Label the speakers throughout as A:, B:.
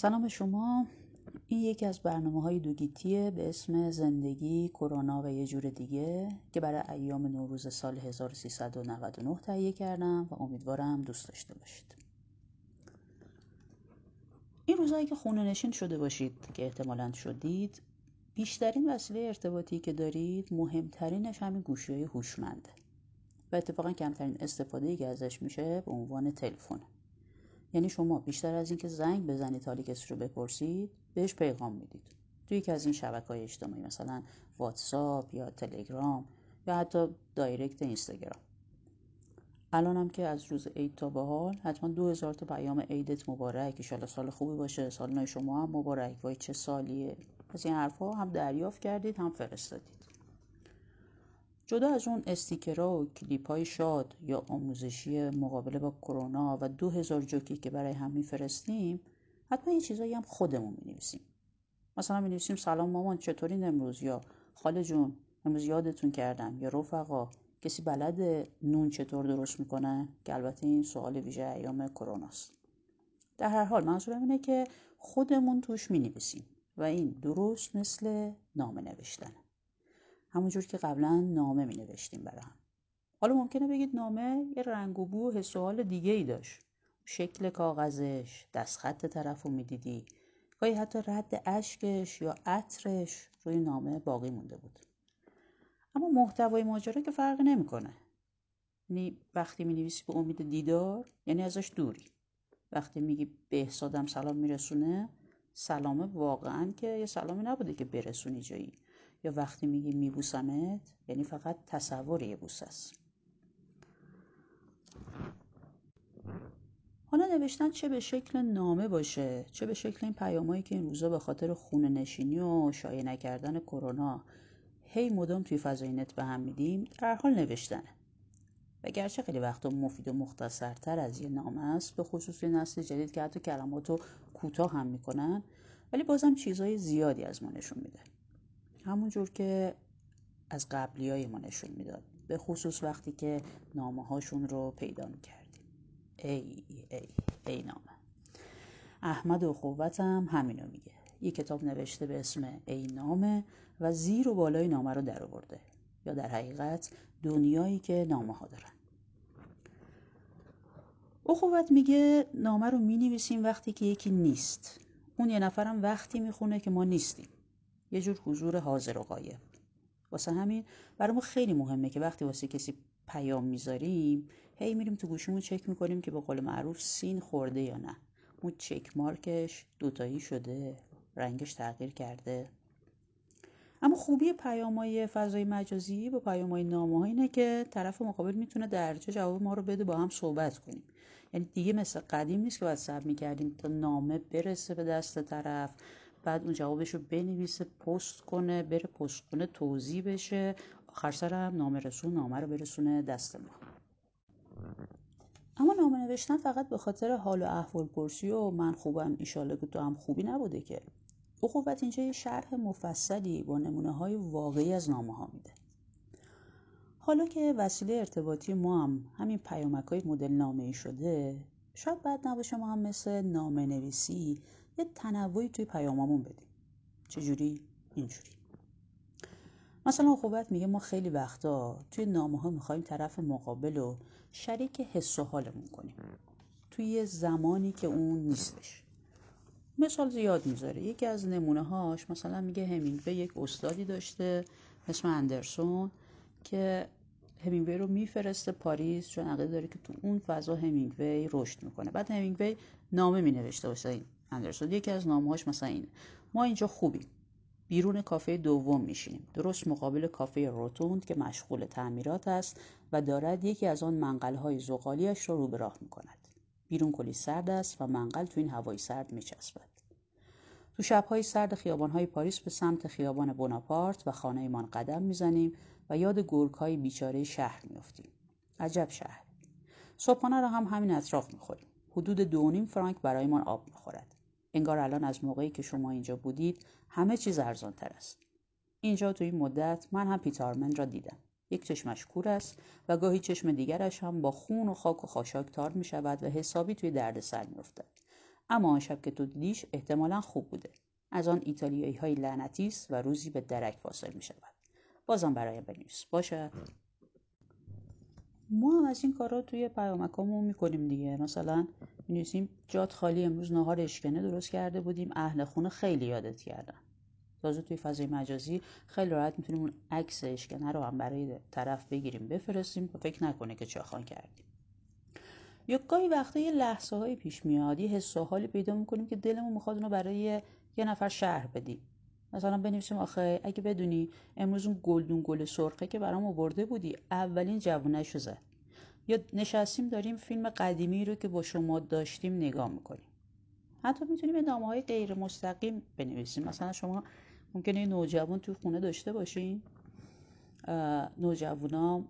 A: سلام شما. این یکی از برنامه های دوگیتیه به اسم زندگی کرونا و یه جور دیگه که برای ایام نوروز سال 1399 تهیه کردم و امیدوارم دوست داشته باشید. این روزهایی که خونه نشین شده باشید که احتمالا شدید بیشترین وسیله ارتباطی که دارید مهمترینش همین گوشی های و اتفاقا کمترین استفاده ای که ازش میشه به عنوان تلفن. یعنی شما بیشتر از اینکه زنگ بزنید حال کسی رو بپرسید بهش پیغام می‌دید. توی یکی از این شبکه های اجتماعی مثلا واتساپ یا تلگرام یا حتی direct اینستاگرام. الان هم که از روز عید تا به حال حتما دو هزار تا پیام عیدت مبارک. ایشالا سال خوبی باشه. سال نو شما هم مبارک. وای چه سالیه. از این حرفها هم دریافت کردید هم فرستادید. جدا از اون استیکرها و کلیپ های شاد یا آموزشی مقابله با کرونا و دو هزار جوکی که برای هم میفرستیم حتما این چیزایی هم خودمون می نویسیم مثلا می نویسیم سلام مامان چطورین امروز؟ یا خاله جون امروز یادتون کردم. یا رفقا کسی بلد نون چطور درست می‌کنه؟ که البته این سوال ویژه ایام کروناست. در هر حال منظورم اینه که خودمون توش می نویسیم و این درست مثل نامه نوشتنه. همونجور که قبلا نامه می نوشتیم برای هم. حالا ممکنه بگید نامه یه رنگ و بو حال دیگه ای داشت. شکل کاغذش دستخط طرف رو می‌دیدی. گاهی حتی رد اشکش یا عطرش روی نامه باقی مونده بود. اما محتوای ماجرا که فرق نمی‌کنه. یعنی وقتی می نویسی به امید دیدار یعنی ازش دوری. وقتی میگی به احسادم سلام میرسونه سلامه واقعا که یه سلامی نبوده که برسونی جایی. یا وقتی میگی میبوسمت یعنی فقط تصور یه بوس است. حالا نوشتن چه به شکل نامه باشه چه به شکل این پیامایی که این روزا به خاطر خونه نشینی و شایع نکردن کرونا هی مدام توی فضای نت به هم میدیم در حال نوشتنه. و گرچه خیلی وقتا مفید و مختصرتر از یه نامه است به خصوص نسل جدید که حتی کلمات رو کوتاه هم می‌کنن ولی بازم چیزهای زیادی از ما نشون میده. همونجور که از قبلی ما نشون می‌داد به خصوص وقتی که نامه هاشون رو پیدا می‌کردیم. ای ای ای نامه. احمد و قوتم همینو میگه. یه کتاب نوشته به اسم ای نامه و زیر و بالای نامه رو در آورده. یا در حقیقت دنیایی که نامه ها دارن اخوت میگه نامه رو می وقتی که یکی نیست. اون یه نفرم وقتی می‌خونه که ما نیستیم. یه جور حضور حاضر و غایب واسه همین برای ما خیلی مهمه که وقتی واسه کسی پیام می‌ذاریم هی میریم تو گوشیمون چک می‌کنیم که به قول معروف سین خورده یا نه. اون چک مارکش دوتایی شده رنگش تغییر کرده. اما خوبی پیامای فضای مجازی با پیامای نامه اینه که طرف مقابل می‌تونه درجا جواب ما رو بده با هم صحبت کنیم. یعنی دیگه مثل قدیم نیست که باید صبر می‌کردیم تا نامه برسه به دست طرف. بعد اون جوابش رو بنویسه پست کنه بره پست کنه توضیح بشه. آخر سر هم نامه رسون نامه رو برسونه دست ما. اما نامه نوشتن فقط به خاطر حال و احوال پرسی و من خوبم ایشاله که تو هم خوبی نبوده که. اخوت اینجا یه شرح مفصلی با نمونه های واقعی از نامه ها میده. حالا که وسیله ارتباطی ما هم همین پیامک های مدل نامه ای شده شاید بعد نباشه ما هم مثل نامه نویسی یه تنوعی توی پیامامون بدیم. چجوری؟ اینجوری. مثلا خوبت میگه ما خیلی وقتا توی نامه ها می‌خوایم طرف مقابل رو شریک حس و حالمون کنیم. توی زمانی که اون نیستش. مثال زیاد می‌ذاره. یکی از نمونه هاش مثلا میگه همینگوی یک استادی داشته اسم اندرسون که همینگوی رو میفرسته پاریس چون عقیده داره که تو اون فضا همینگوی رشد می‌کنه. بعد همینگوی نامه مینوشته واسه این. اندرسون یکی از نامه‌هاش مثلا اینه. ما اینجا خوبیم. بیرون کافه دوم میشینیم. درست مقابل کافه روتوند که مشغول تعمیرات است و دارد یکی از آن منقلهای زغالیش را رو به راه می‌کند. بیرون کلی سرد است و منقل تو این هوای سرد میچسبد. تو شبهای سرد خیابانهای پاریس به سمت خیابان بناپارت و خانهمان قدم می‌زنیم و یاد گرگهای بیچاره شهر میافتیم. عجب شهر. صبحانه را هم همین اطراف می‌خوریم. حدود دو نیم فرانک برایمان آب می‌خورد. انگار الان از موقعی که شما اینجا بودید همه چیز ارزان تر است. اینجا تو این مدت من هم پیتارمن را دیدم. یک چشمش کور است و گاهی چشم دیگرش هم با خون و خاک و خاشاک تار می شود و حسابی توی درد سر می افتد. اما آن شب که تو دیدیش احتمالا خوب بوده. از آن ایتالیایی های لعنتی است و روزی به درک واصل می شود بازم برایم بنویس. باشه؟ ما هم از این کارا توی پیامکامون می‌کنیم دیگه. مثلا نویسیم جات خالی امروز نهار اشکنه درست کرده بودیم. اهل خونه خیلی یادت کردن. تازه توی فضای مجازی خیلی راحت می‌تونیم اون عکس اشکنه رو هم برای طرف بگیریم بفرستیم. و فکر نکنه که چاخان کردیم. یا گاهی وقتا یه لحظه های پیش میاد یه حس و حالی پیدا می‌کنیم که دلمون می‌خواد اونو برای یه نفر شهر بدیم. مثلا بنویسیم آخه اگه بدونی امروز اون گلدون گل سرخه که برام آورده بودی اولین جوونش زد. یا نشستیم داریم فیلم قدیمی رو که با شما داشتیم نگاه می‌کنیم. حتی می‌تونیم به نامه های غیر مستقیم بنویسیم. مثلا شما ممکنه نوجوان توی خونه داشته باشین. نوجوانا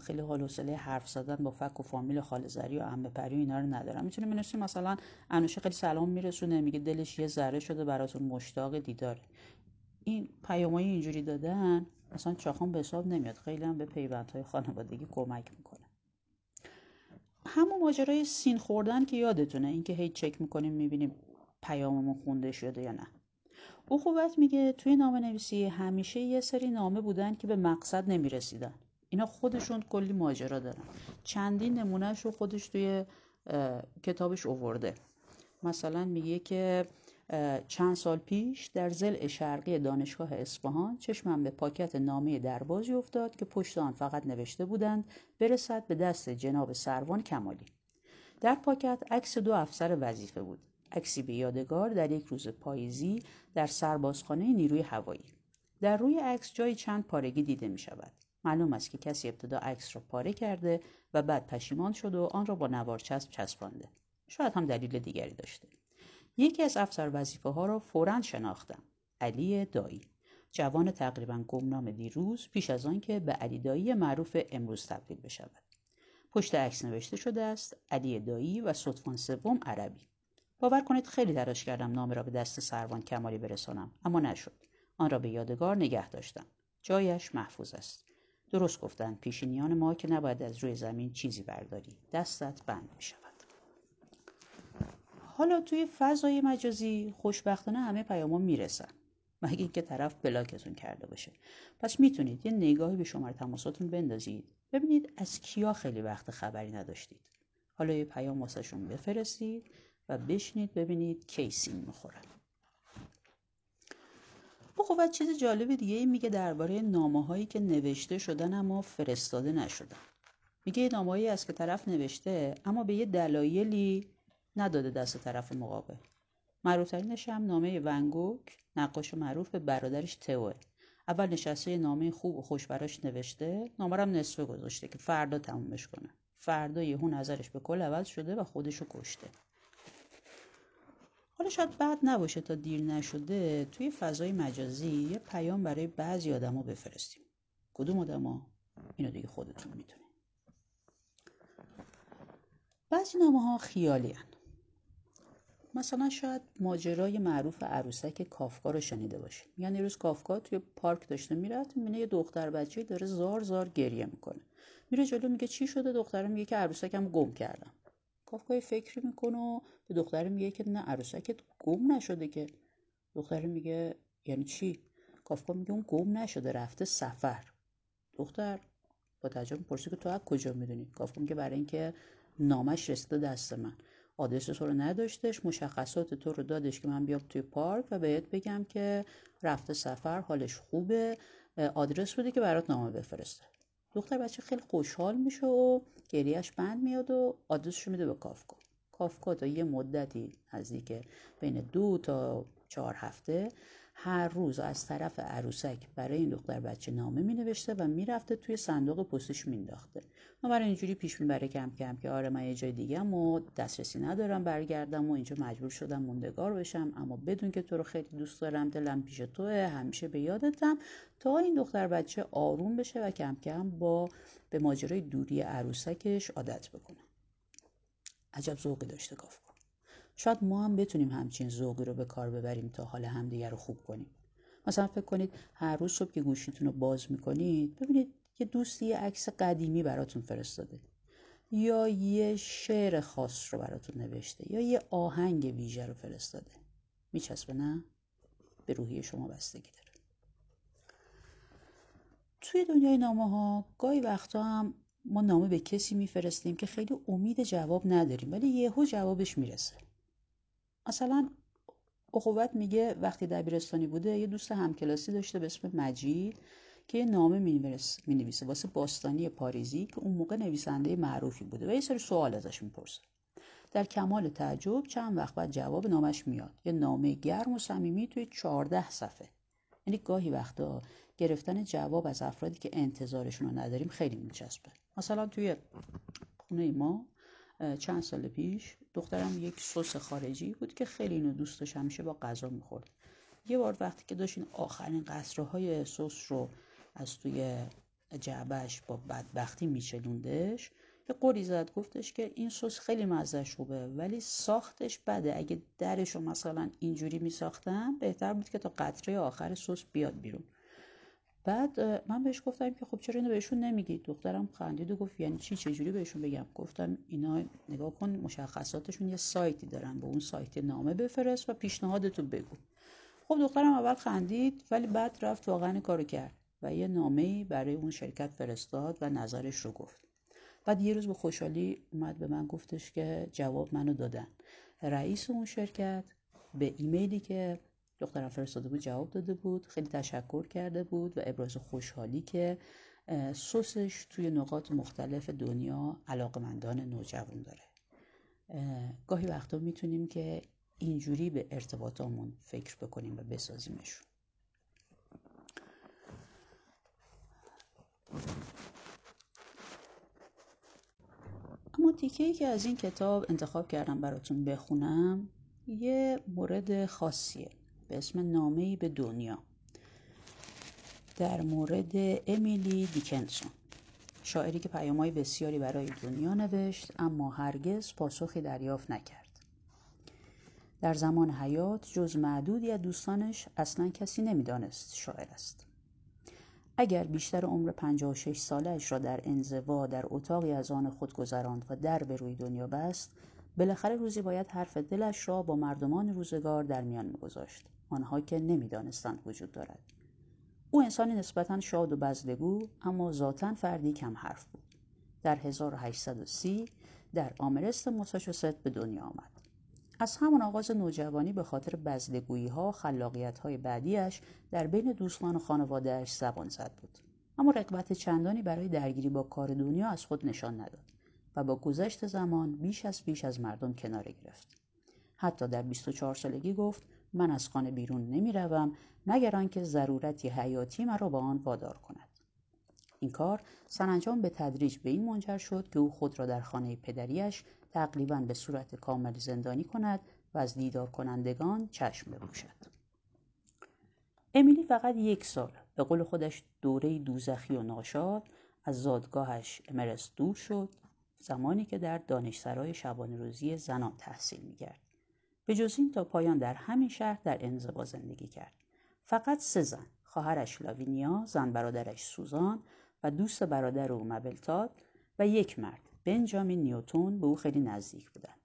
A: خیلی حال حوصله حرف زدن با فک و فامیل خالزری و عمه پری و اینا رو ندارم می‌تونیم بنویسیم مثلا انوشه خیلی سلام میرسونه میگه دلش یه ذره شده براتون مشتاق دیداره این پیامای اینجوری دادن مثلا چاخان به حساب نمیاد. خیلی هم به پیوندهای خانوادگی کمک می‌کنه. همون ماجرای سین خوردن که یادتونه اینکه هی چک می‌کنیم می‌بینیم پیاممون خونده شده یا نه. او خوبت میگه توی نامه نویسی همیشه یه سری نامه بودن که به مقصد نمی‌رسیدن. اینا خودشون کلی ماجرا دارن. چندین نمونهش رو خودش توی کتابش اوورده. مثلا میگه که چند سال پیش در زل شرقی دانشگاه اصفهان چشمم به پاکت نامه دربازی افتاد که پشت آن فقط نوشته بودند برسد به دست جناب سروان کمالی. در پاکت عکس دو افسر وظیفه بود. عکسی به یادگار در یک روز پاییزی در سربازخانه نیروی هوایی. در روی عکس جای چند پارگی دیده می شود معلوم است که کسی ابتدا عکس را پاره کرده و بعد پشیمان شد و آن را با نوار چسب چسبانده. شاید هم دلیل دیگری داشته. یکی از افسر وظیفه ها را فورا شناختم. علی دایی. جوان تقریبا گمنام دیروز پیش از آن که به علی دایی معروف امروز تبدیل بشود. پشت عکس نوشته شده است علی دایی و صدفان سوم عربی. باور کنید خیلی تلاش کردم نام را به دست سروان کمالی برسانم اما نشد. آن را به یادگار نگه داشتم. جایش محفوظ است. درست گفتند پیشینیان ما که نباید از روی زمین چیزی برداری دستت بند می شود حالا توی فضای مجازی خوشبختانه همه پیاما می‌رسن. مگه اینکه طرف بلاکتون کرده باشه. پس می‌تونید یه نگاهی به شماره تماساتون بندازید. ببینید از کیا خیلی وقت خبری نداشتید. حالا یه پیام واسهشون بفرستید و بشنید ببینید کی سین می‌خورن خب چیز جالب دیگه میگه درباره نامه هایی که نوشته شدن اما فرستاده نشدن. میگه نامه هایی است که طرف نوشته اما به یه دلایلی نداده دست طرف مقابل. معروفترینش هم نامه ونگوک نقاش معروف به برادرش توه اول نشسته نامه خوب و خوش براش نوشته نامه هم نصفه گذاشته که فردا تمومش کنه. فردا یهو نظرش به کل عوض شده و خودشو کشته. حالا شاید بعد نباشه تا دیر نشده توی فضای مجازی یه پیام برای بعضی آدما بفرستیم. کدوم آدما؟ اینو دیگه خودتون می‌دونید. بعضی نامه ها خیالی هن. مثلا شاید ماجرای معروف عروسک کافکا رو شنیده باشید یعنی روز کافکا توی پارک داشته می‌رفت می‌بینه یه دختر بچه داره زار زار گریه می‌کنه. میره جلو میگه چی شده؟ دخترم میگه که عروسکم گم کردم. کافکا فکری می‌کنه و به دختر میگه که نه عروسکت گم نشده که. دختر میگه یعنی چی؟ کافکا میگه اون گم نشده رفته سفر. دختر با تعجب می‌پرسه که تو از کجا می‌دونی؟ کافکا میگه برای اینکه نامش رسیده دست من. آدرس تو رو نداشتش مشخصات تو رو دادش که من بیام توی پارک و بهت بگم که رفته سفر حالش خوبه. آدرس بوده که برات نامه بفرسته. دختر بچه خیلی خوشحال میشه و گریهش بند میاد و آدرسشو میده به کافکا. کافکا تا یه مدتی نزدیک بین دو تا چهار هفته هر روز از طرف عروسک برای این دختر بچه نامه می نوشته و می‌رفته توی صندوق پستش مینداخته. ما برای اینجوری پیش می‌بره کم کم که آره من یه جای دیگه و دسترسی ندارم برگردم و اینجا مجبور شدم موندگار بشم. اما بدون که تو رو خیلی دوست دارم دلم پیش توه همیشه به یادتم تا این دختر بچه آروم بشه و کم کم با به ماجرای دوری عروسکش عادت بکنه. عجب ذوقی داشته کافکا شاید ما هم بتونیم همچین ذوقی رو به کار ببریم تا حال همدیگه رو خوب کنیم. مثلا فکر کنید هر روز صبح که گوشیتون رو باز می‌کنید ببینید یه دوستی یه عکس قدیمی براتون فرستاده. یا یه شعر خاص رو براتون نوشته یا یه آهنگ ویژه رو فرستاده. میچسبه نه؟ به روحی شما بستگی داره. توی دنیای نامه ها گاهی وقتا هم ما نامه به کسی میفرستیم که خیلی امید جواب نداریم ولی یهو جوابش می‌رسه. مثلا اخوت میگه وقتی دبیرستانی بوده یه دوست همکلاسی داشته به اسم مجید که یه نامه می نویسه واسه باستانی پاریزی که اون موقع نویسنده معروفی بوده و یه سری سوال ازش می‌پرسه. در کمال تعجب چند وقت بعد جواب نامش میاد. یه نامه گرم و صمیمی توی چهارده صفحه. یعنی گاهی وقتا گرفتن جواب از افرادی که انتظارشون رو نداریم خیلی میچسبه. مثلا توی خونه ما چند سال پیش دخترم یک سس خارجی بود که خیلی اینو دوست داشت همیشه با غذا می‌خورد. یه بار وقتی که داشتین آخرین قصره های سس رو از توی جعبش با بدبختی میچلوندش یه قوری زد گفتش که این سس خیلی مزهش خوبه ولی ساختش بده. اگه درش رو مثلا اینجوری میساختم بهتر بود که تا قطره آخر سس بیاد بیرون. بعد من بهش گفتم که خب چرا اینو بهشون نمیگی؟ دخترم خندید و گفت یعنی چی؟ چجوری بهشون بگم؟ گفتم اینا نگاه کن مشخصاتشون یه سایتی دارن به اون سایت نامه بفرست و پیشنهادتو بگو. خب دخترم اول خندید ولی بعد رفت واقعا کارو کرد و یه نامه برای اون شرکت فرستاد و نظرش رو گفت. بعد یه روز به خوشحالی اومد به من گفتش که جواب منو دادن. رئیس اون شرکت به ایمیلی که دخترم فرستاده بود جواب داده بود خیلی تشکر کرده بود و ابراز خوشحالی که سسش توی نقاط مختلف دنیا علاقمندان نوجوان داره. گاهی وقتا می‌تونیم که اینجوری به ارتباطامون فکر بکنیم و بسازیمشون. اما تیکه ای که از این کتاب انتخاب کردم براتون بخونم یه مورد خاصیه. به اسم به دنیا. در مورد امیلی دیکنسون شاعری که پیامهای بسیاری برای دنیا نوشت اما هرگز پاسخی دریافت نکرد. در زمان حیات جز معدودی از دوستانش اصلا کسی نمی‌دانست شاعر است. اگر بیشتر عمر 56 سالش را در انزوا در اتاقی از آن خود گذراند و در به روی دنیا بست بالاخره روزی باید حرف دلش را با مردمان روزگار در میان میگذاشت. آنها که نمی‌دانستند وجود دارد. او انسانی نسبتا شاد و بزلگو اما ذاتا فردی کم حرف بود. در 1830 در آمرست مساچوست به دنیا آمد. از همان آغاز نوجوانی به خاطر بزلگویی ها خلاقیت های بعدیش در بین دوستان و خانوادهش زبان زد بود. اما رقبت چندانی برای درگیری با کار دنیا از خود نشان نداد و با گذشت زمان بیش از بیش از مردم کناره گرفت. حتی در 24 سالگی گفت من از خانه بیرون نمی روم مگر آنکه ضرورتی حیاتی مرا با آن وادار کند. این کار سرانجام به تدریج به این منجر شد که او خود را در خانه پدریش تقریبا به صورت کامل زندانی کند و از دیدار کنندگان چشم بپوشد. امیلی فقط یک سال به قول خودش دوره دوزخی و ناشاد از زادگاهش امرس دور شد زمانی که در دانشسرای شبانه روزی زنان تحصیل می‌کرد به جز این تا پایان در همین شهر در انزوا زندگی کرد. فقط سه زن خواهرش لاوینیا زن برادرش سوزان و دوست برادر او مبلتاد و یک مرد بنجامین نیوتون به او خیلی نزدیک بودند.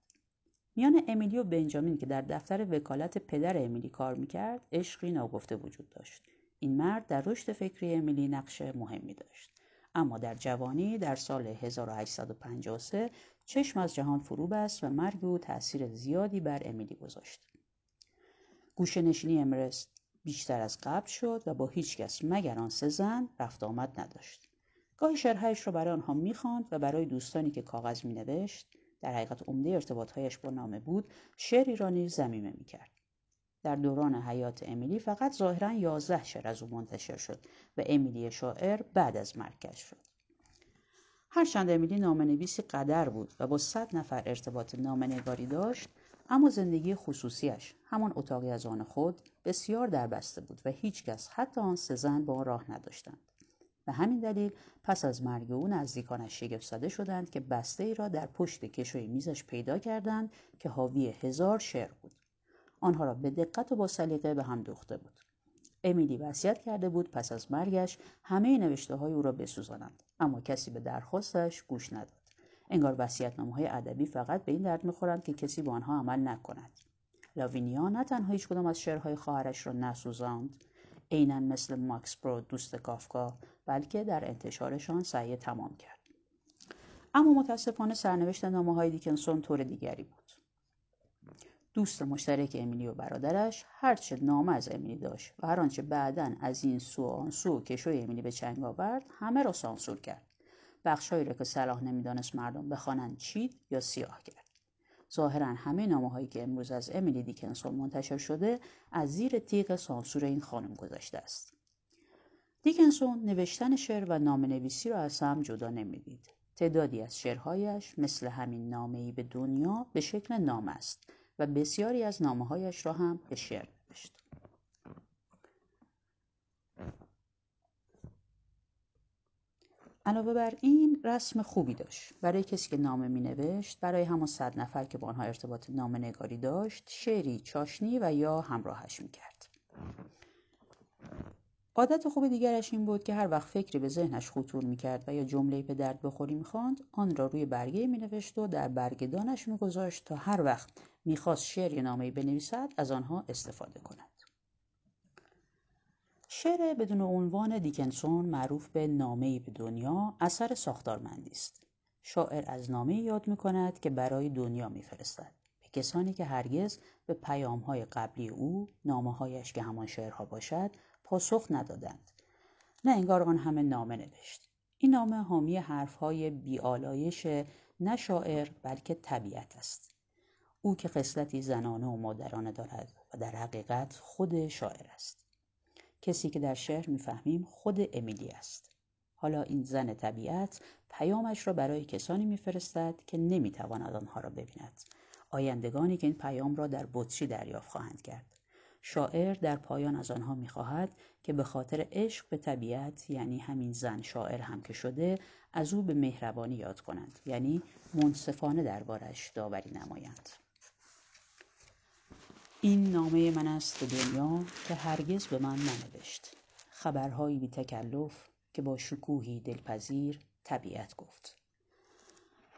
A: میان امیلی و بنجامین که در دفتر وکالت پدر امیلی کار می‌کرد عشقی ناگفته وجود داشت. این مرد در رشد فکری امیلی نقش مهمی داشت. اما در جوانی در سال 1853 چشم از جهان فرو بست و مرگ او تأثیر زیادی بر امیلی گذاشت. گوشه نشینی امرس بیشتر از قبل شد و با هیچ کس مگر آن سه زن رفت آمد نداشت. گاهی شرحش را برای آنها می‌خواند و برای دوستانی که کاغذ مینوشت در حقیقت عمده ارتباطهایش با نامه بود شعری را نیز زمیمه می‌کرد در دوران حیات امیلی فقط ظاهرا یازده شعر از او منتشر شد و امیلی شاعر بعد از مرگش شد. هرچند امیلی نامنویسی قدر بود و با صد نفر ارتباط نامنگاری داشت اما زندگی خصوصیش همان اتاقی از آن خود بسیار دربسته بود و هیچکس حتی آن سه زن با آن راه نداشتند. به همین دلیل پس از مرگ او نزدیکانش شگفت زده شدند که بسته ای را در پشت کشوی میزش پیدا کردند که حاوی هزار شعر بود. آنها را به دقت و با سلیقه به هم دوخته بود. امیلی وصیت کرده بود پس از مرگش همه نوشته های او را بسوزانند اما کسی به درخواستش گوش نداد. انگار وصیت‌نامه های ادبی فقط به این درد می‌خورند که کسی به آنها عمل نکند. لاوینیا نه تنها هیچ کدام از شعرهای خواهرش را نسوزاند عینا مثل ماکس برو دوست کافکا بلکه در انتشارشان سعی تمام کرد. اما متاسفانه سرنوشت نامه های دیکنسون طور دیگری بود. دوست مشترک امیلی و برادرش هرچه نامه از امیلی داشت و هر آنچه بعدا از این سو آن سو کشوی امیلی به چنگ آورد همه را سانسور کرد. بخشهایی را که صلاح نمی‌دانست مردم بخوانند چید یا سیاه کرد. ظاهرا همه نامه هایی که امروز از امیلی دیکنسون منتشر شده از زیر تیغ سانسور این خانم گذاشته است. دیکنسون نوشتن شعر و نام نویسی را از هم جدا نمی‌دید. تعدادی از شعرهایش مثل همین نامه به دنیا به شکل نامه است. و بسیاری از نامه هایش را هم به شعر نوشت. علاوه بر این رسم خوبی داشت برای کسی که نامه می نوشت برای همان صد نفر که با آنها ارتباط نامه نگاری داشت شعری چاشنی و یا همراهش می کرد. عادت خوب دیگرش این بود که هر وقت فکری به ذهنش خطور می کرد و یا جمله به درد بخوری می خواند آن را روی برگه می نوشت و در برگدانش می گذاشت تا هر وقت می‌خواست شعر یا نامه بنویسد از آنها استفاده کند. شعر بدون عنوان دیکنسون معروف به نامه به دنیا اثر ساختارمندی است. شاعر از نامه یاد می کند که برای دنیا میفرستد. به کسانی که هرگز به پیام های قبلی او نامه هایش که همان شعرها باشد پاسخ ندادند. نه انگار آن همه نامه نوشت. این نامه حامی حرف های بیالایش نه شاعر بلکه طبیعت است. او که خصلتی زنانه و مادرانه دارد و در حقیقت خود شاعر است کسی که در شعر می‌فهمیم خود امیلی است حالا این زن طبیعت پیامش را برای کسانی میفرستد که نمی‌تواند آنها را ببیند آیندگانی که این پیام را در بطری دریافت خواهند کرد شاعر در پایان از آنها می‌خواهد که به خاطر عشق به طبیعت یعنی همین زن شاعر هم که شده از او به مهربانی یاد کنند یعنی منصفانه دربارش داوری نمایند. این نامه من است به دنیا که هرگز به من ننوشت. خبرهایی بی تکلف که با شکوهی دلپذیر طبیعت گفت.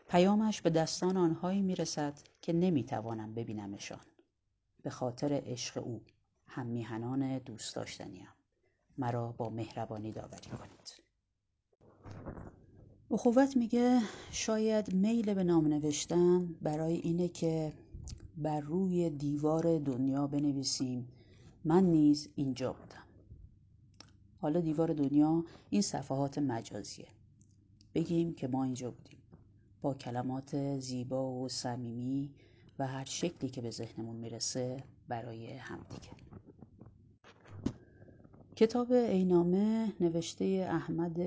A: پیامش به دستان آنهایی می‌رسد که نمی‌توانم ببینمشان. به خاطر عشق او هم میهنان دوست داشتنیم. مرا با مهربانی داوری کنید. اخوت میگه شاید میل به نام نوشتن برای اینه که بر روی دیوار دنیا بنویسیم من نیز اینجا بودم. حالا دیوار دنیا این صفحات مجازیه. بگیم که ما اینجا بودیم. با کلمات زیبا و صمیمی و هر شکلی که به ذهنمون می‌رسه برای همدیگه. کتاب اینامه نوشته احمد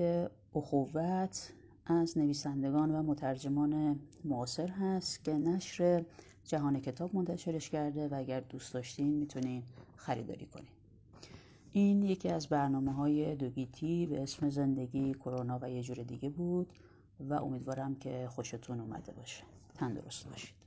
A: اخوت از نویسندگان و مترجمان معاصر هست که نشر جهان کتاب منتشرش کرده و اگر دوست داشتین می‌تونین خریداری کنین. این یکی از برنامه های دوگیتی به اسم زندگی کرونا و یه جور دیگه بود و امیدوارم که خوشتون اومده باشه. تندرست باشید.